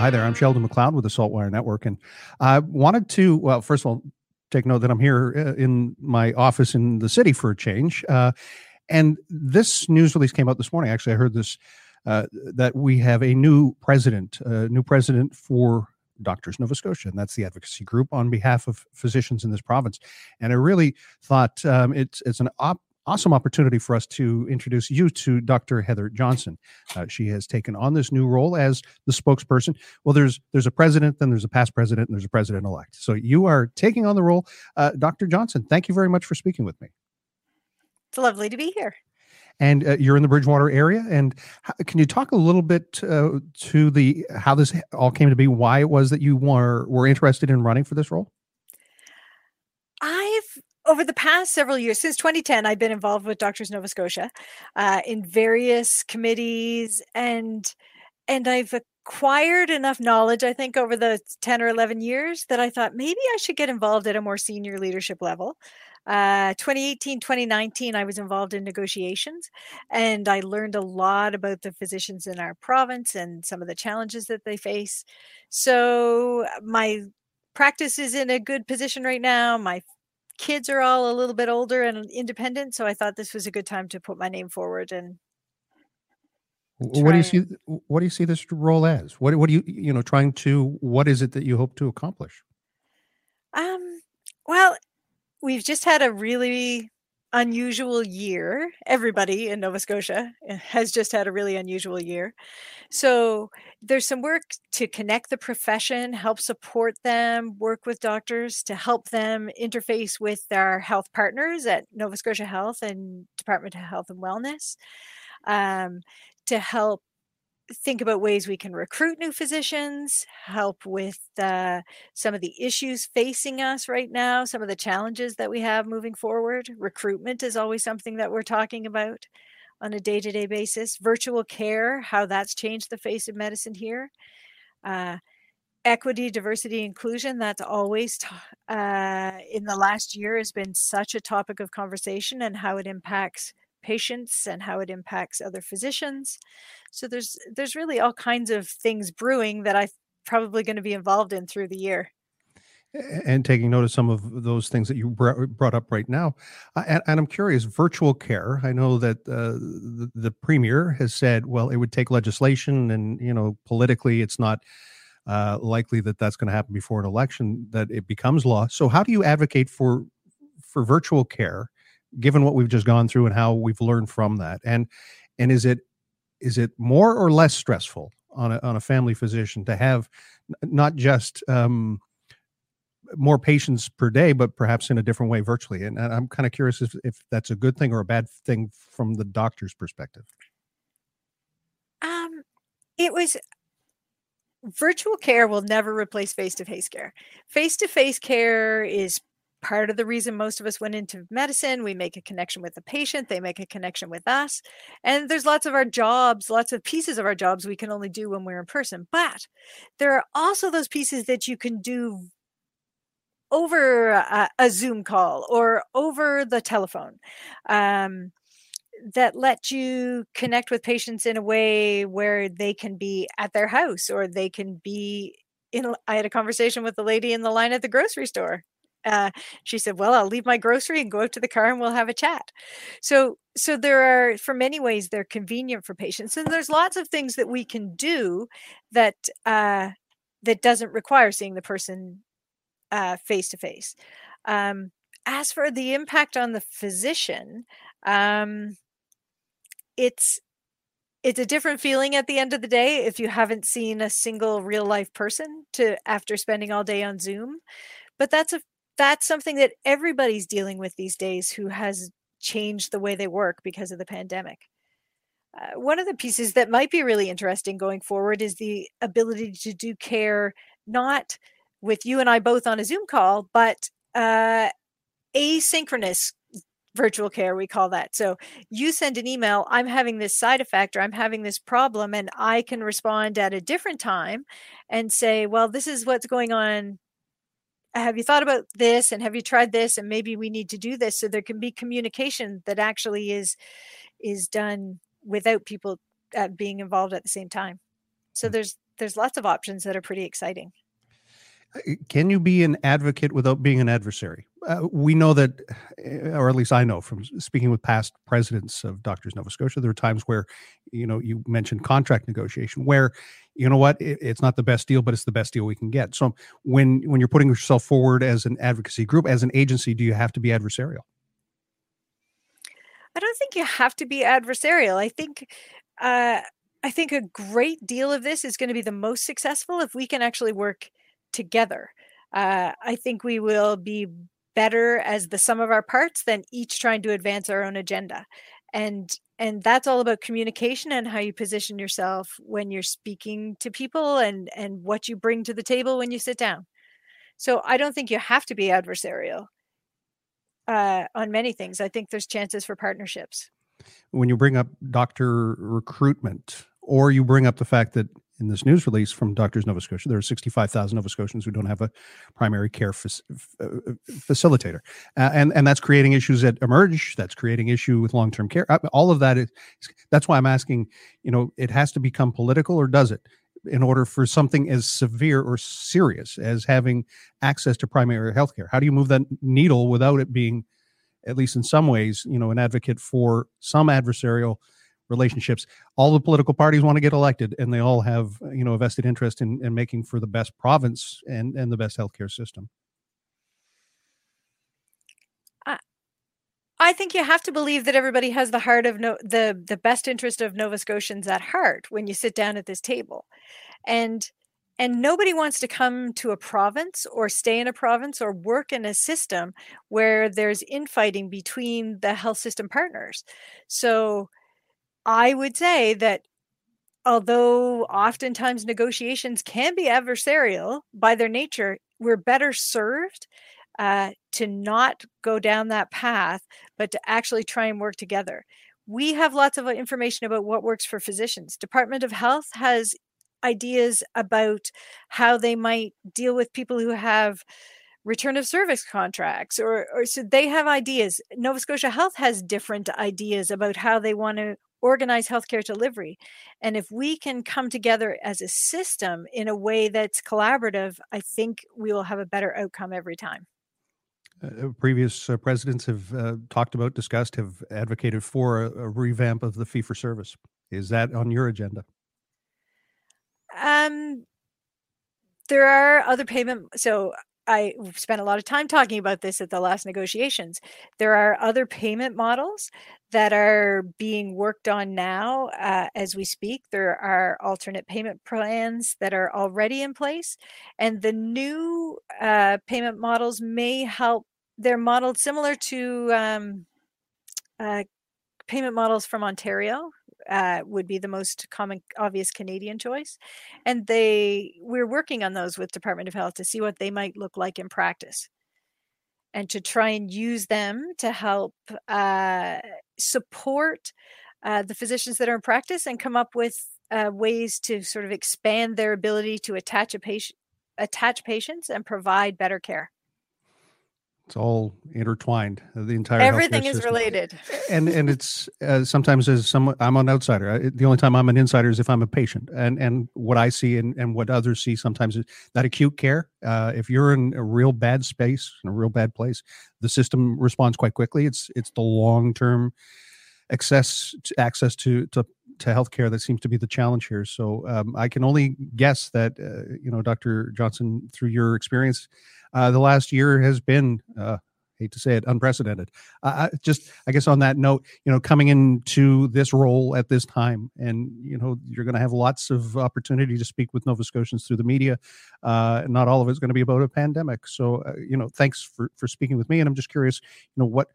Hi there, I'm Sheldon MacLeod with the Saltwire Network, and I wanted to, well, first of all, take note that I'm here uh, in my office in the city for a change. Uh, and this news release came out this morning. Actually, I heard this uh, that we have a new president, a new president for Doctors Nova Scotia, and that's the advocacy group on behalf of physicians in this province. And I really thought um, it's it's an op- awesome opportunity for us to introduce you to Dr. Heather Johnson. Uh, she has taken on this new role as the spokesperson. Well, there's there's a president, then there's a past president, and there's a president elect. So you are taking on the role, uh, Dr. Johnson. Thank you very much for speaking with me. It's lovely to be here. And uh, you're in the Bridgewater area, and how, can you talk a little bit uh, to the how this all came to be? Why it was that you were were interested in running for this role? Over the past several years, since 2010, I've been involved with Doctors Nova Scotia uh, in various committees, and and I've acquired enough knowledge, I think, over the 10 or 11 years that I thought maybe I should get involved at a more senior leadership level. Uh, 2018, 2019, I was involved in negotiations and I learned a lot about the physicians in our province and some of the challenges that they face. So, my practice is in a good position right now. My kids are all a little bit older and independent, so I thought this was a good time to put my name forward and what do you see what do you see this role as? What what do you you know trying to what is it that you hope to accomplish? Um well we've just had a really unusual year. Everybody in Nova Scotia eh, has just had a really unusual year. So there's some work to connect the profession, help support them, work with doctors to help them interface with our health partners at Nova Scotia Health and Department of Health and Wellness. Um, to help think about ways we can recruit new physicians, help with uh, some of the issues facing us right now, some of the challenges that we have moving forward. Recruitment is always something that we're talking about on a day to day basis. Virtual care, how that's changed the face of medicine here. Uh, equity, diversity, inclusion, that's always t- uh, in the last year has been such a topic of conversation and how it impacts patients and how it impacts other physicians. So there's there's really all kinds of things brewing that I'm probably going to be involved in through the year. And taking note of some of those things that you brought up right now, and, and, I'm curious. Virtual care. I know that uh, the, the, premier has said, well, it would take legislation, and you know, politically, it's not uh, likely that that's going to happen before an election that it becomes law. So, how do you advocate for for virtual care given what we've just gone through and how we've learned from that and and is it is it more or less stressful on a on a family physician to have not just um, more patients per day, but perhaps in a different way virtually. And, I'm kind of curious if, if that's a good thing or a bad thing from the doctor's perspective. Um, it was virtual care will never replace face to face care. Face to face care is part of the reason most of us went into medicine. We make a connection with the patient, they make a connection with us. And there's lots of our jobs, lots of pieces of our jobs we can only do when we're in person. But there are also those pieces that you can do over a, a Zoom call or over the telephone. Um, that let you connect with patients in a way where they can be at their house or they can be in I had a conversation with the lady in the line at the grocery store uh, she said, "Well, I'll leave my grocery and go out to the car, and we'll have a chat." So, so there are, for many ways, they're convenient for patients, and there's lots of things that we can do that uh, that doesn't require seeing the person face to face. As for the impact on the physician, um, it's it's a different feeling at the end of the day if you haven't seen a single real life person to after spending all day on Zoom. But that's a that's something that everybody's dealing with these days who has changed the way they work because of the pandemic. Uh, one of the pieces that might be really interesting going forward is the ability to do care not with you and I both on a Zoom call, but uh, asynchronous virtual care we call that so you send an email i'm having this side effect or i'm having this problem and i can respond at a different time and say well this is what's going on have you thought about this and have you tried this and maybe we need to do this so there can be communication that actually is is done without people uh, being involved at the same time so hmm. there's there's lots of options that are pretty exciting uh, can you be an advocate without being an adversary? Uh, we know that, eh, or at least I know from speaking with past presidents of Doctors Nova Scotia, there are times where, you know, you mentioned contract negotiation, where, you know what, it, it's not the best deal, but it's the best deal we can get. So when when you're putting yourself forward as an advocacy group, as an agency, do you have to be adversarial? I don't think you have to be adversarial. I think. Uh, I think a great deal of this is going to be the most successful if we can actually work together. Uh, I think we will be better as the sum of our parts than each trying to advance our own agenda. And and that's all about communication and how you position yourself when you're speaking to people and and what you bring to the table when you sit down. So I don't think you have to be adversarial uh, on many things. I think there's chances for partnerships. When you bring up doctor recruitment, or you bring up the fact that in this news release from Doctors Nova Scotia, there are 65,000 Nova Scotians who don't have a primary care f- uh, facilitator. Uh, and, and that's creating issues that emerge. That's creating issue with long-term care. Uh, all of that is, that's why I'm asking, you know, it has to become political or does it? in order for something as severe or serious as having access to primary health care? How do you move that needle without it being, at least in some ways, you know, an advocate for some adversarial relationships. All the political parties want to get elected, and they all have you know a vested interest in, in making for the best province and and the best healthcare system. I think you have to believe that everybody has the heart of no, the the best interest of Nova Scotians at heart when you sit down at this table, and and nobody wants to come to a province or stay in a province or work in a system where there's infighting between the health system partners. So I would say that although oftentimes negotiations can be adversarial by their nature, we're better served uh, to not go down that path, but to actually try and work together. We have lots of information about what works for physicians. Department of Health has ideas about how they might deal with people who have return of service contracts or or so they have ideas nova scotia health has different ideas about how they want to organize healthcare delivery. And if we can come together as a system in a way that's collaborative, I think we will have a better outcome every time. Uh, uh previous uh, presidents have uh, talked about, discussed, have advocated for a, a revamp of the fee for service. Is that on your agenda? Um, there are other payment. So I spent a lot of time talking about this at the last negotiations. There are other payment models that are being worked on now uh, as we speak. There are alternate payment plans that are already in place, and the new uh, payment models may help. They're modeled similar to um, uh, payment models from Ontario. Uh, would be the most common obvious canadian choice and they we're working on those with department of health to see what they might look like in practice and to try and use them to help uh, support uh, the physicians that are in practice and come up with uh, ways to sort of expand their ability to attach a patient attach patients and provide better care it's all intertwined the entire everything is system. related. And and it's uh, sometimes as some i'm an outsider. I, the only time i'm an insider is if i'm a patient. And and what i see and, and what others see sometimes is that acute care uh, if you're in a real bad space in a real bad place the system responds quite quickly. It's it's the long term access to access to to to healthcare that seems to be the challenge here. So um, i can only guess that uh, you know dr johnson through your experience uh, the last year has been uh, hate to say it, unprecedented. Uh, just, I guess, on that note, you know, coming into this role at this time, and you know, you're going to have lots of opportunity to speak with Nova Scotians through the media. Uh, not all of it's going to be about a pandemic. So, uh, you know, thanks for for speaking with me. And I'm just curious, you know, what,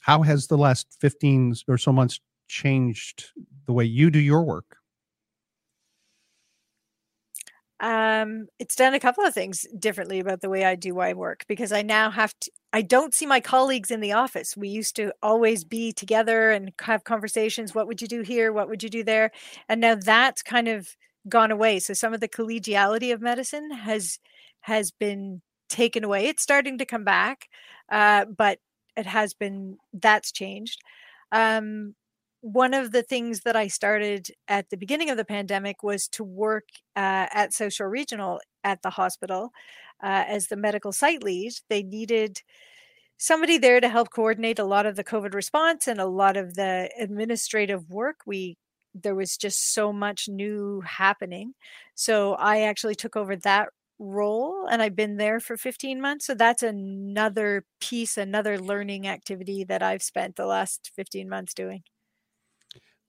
how has the last 15 or so months changed the way you do your work? Um, it's done a couple of things differently about the way I do my work because I now have to I don't see my colleagues in the office. We used to always be together and have conversations. What would you do here? What would you do there? And now that's kind of gone away. So some of the collegiality of medicine has has been taken away. It's starting to come back, uh, but it has been that's changed. Um, one of the things that I started at the beginning of the pandemic was to work uh, at South Shore Regional at the hospital uh, as the medical site lead. They needed somebody there to help coordinate a lot of the COVID response and a lot of the administrative work. We there was just so much new happening, so I actually took over that role and I've been there for 15 months. So that's another piece, another learning activity that I've spent the last 15 months doing.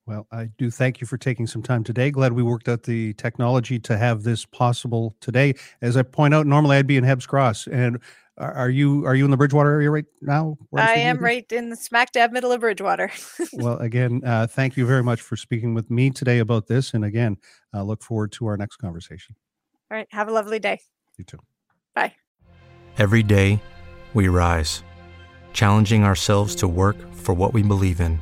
Well, I do thank you for taking some time today. Glad we worked out the technology to have this possible today. As I point out, normally I'd be in Hebbs Cross, and are you are you in the Bridgewater area right now? I am right in the smack dab middle of Bridgewater. well, again, uh, thank you very much for speaking with me today about this, and again, uh, look forward to our next conversation. All right, have a lovely day. You too. Bye. Every day, we rise, challenging ourselves to work for what we believe in.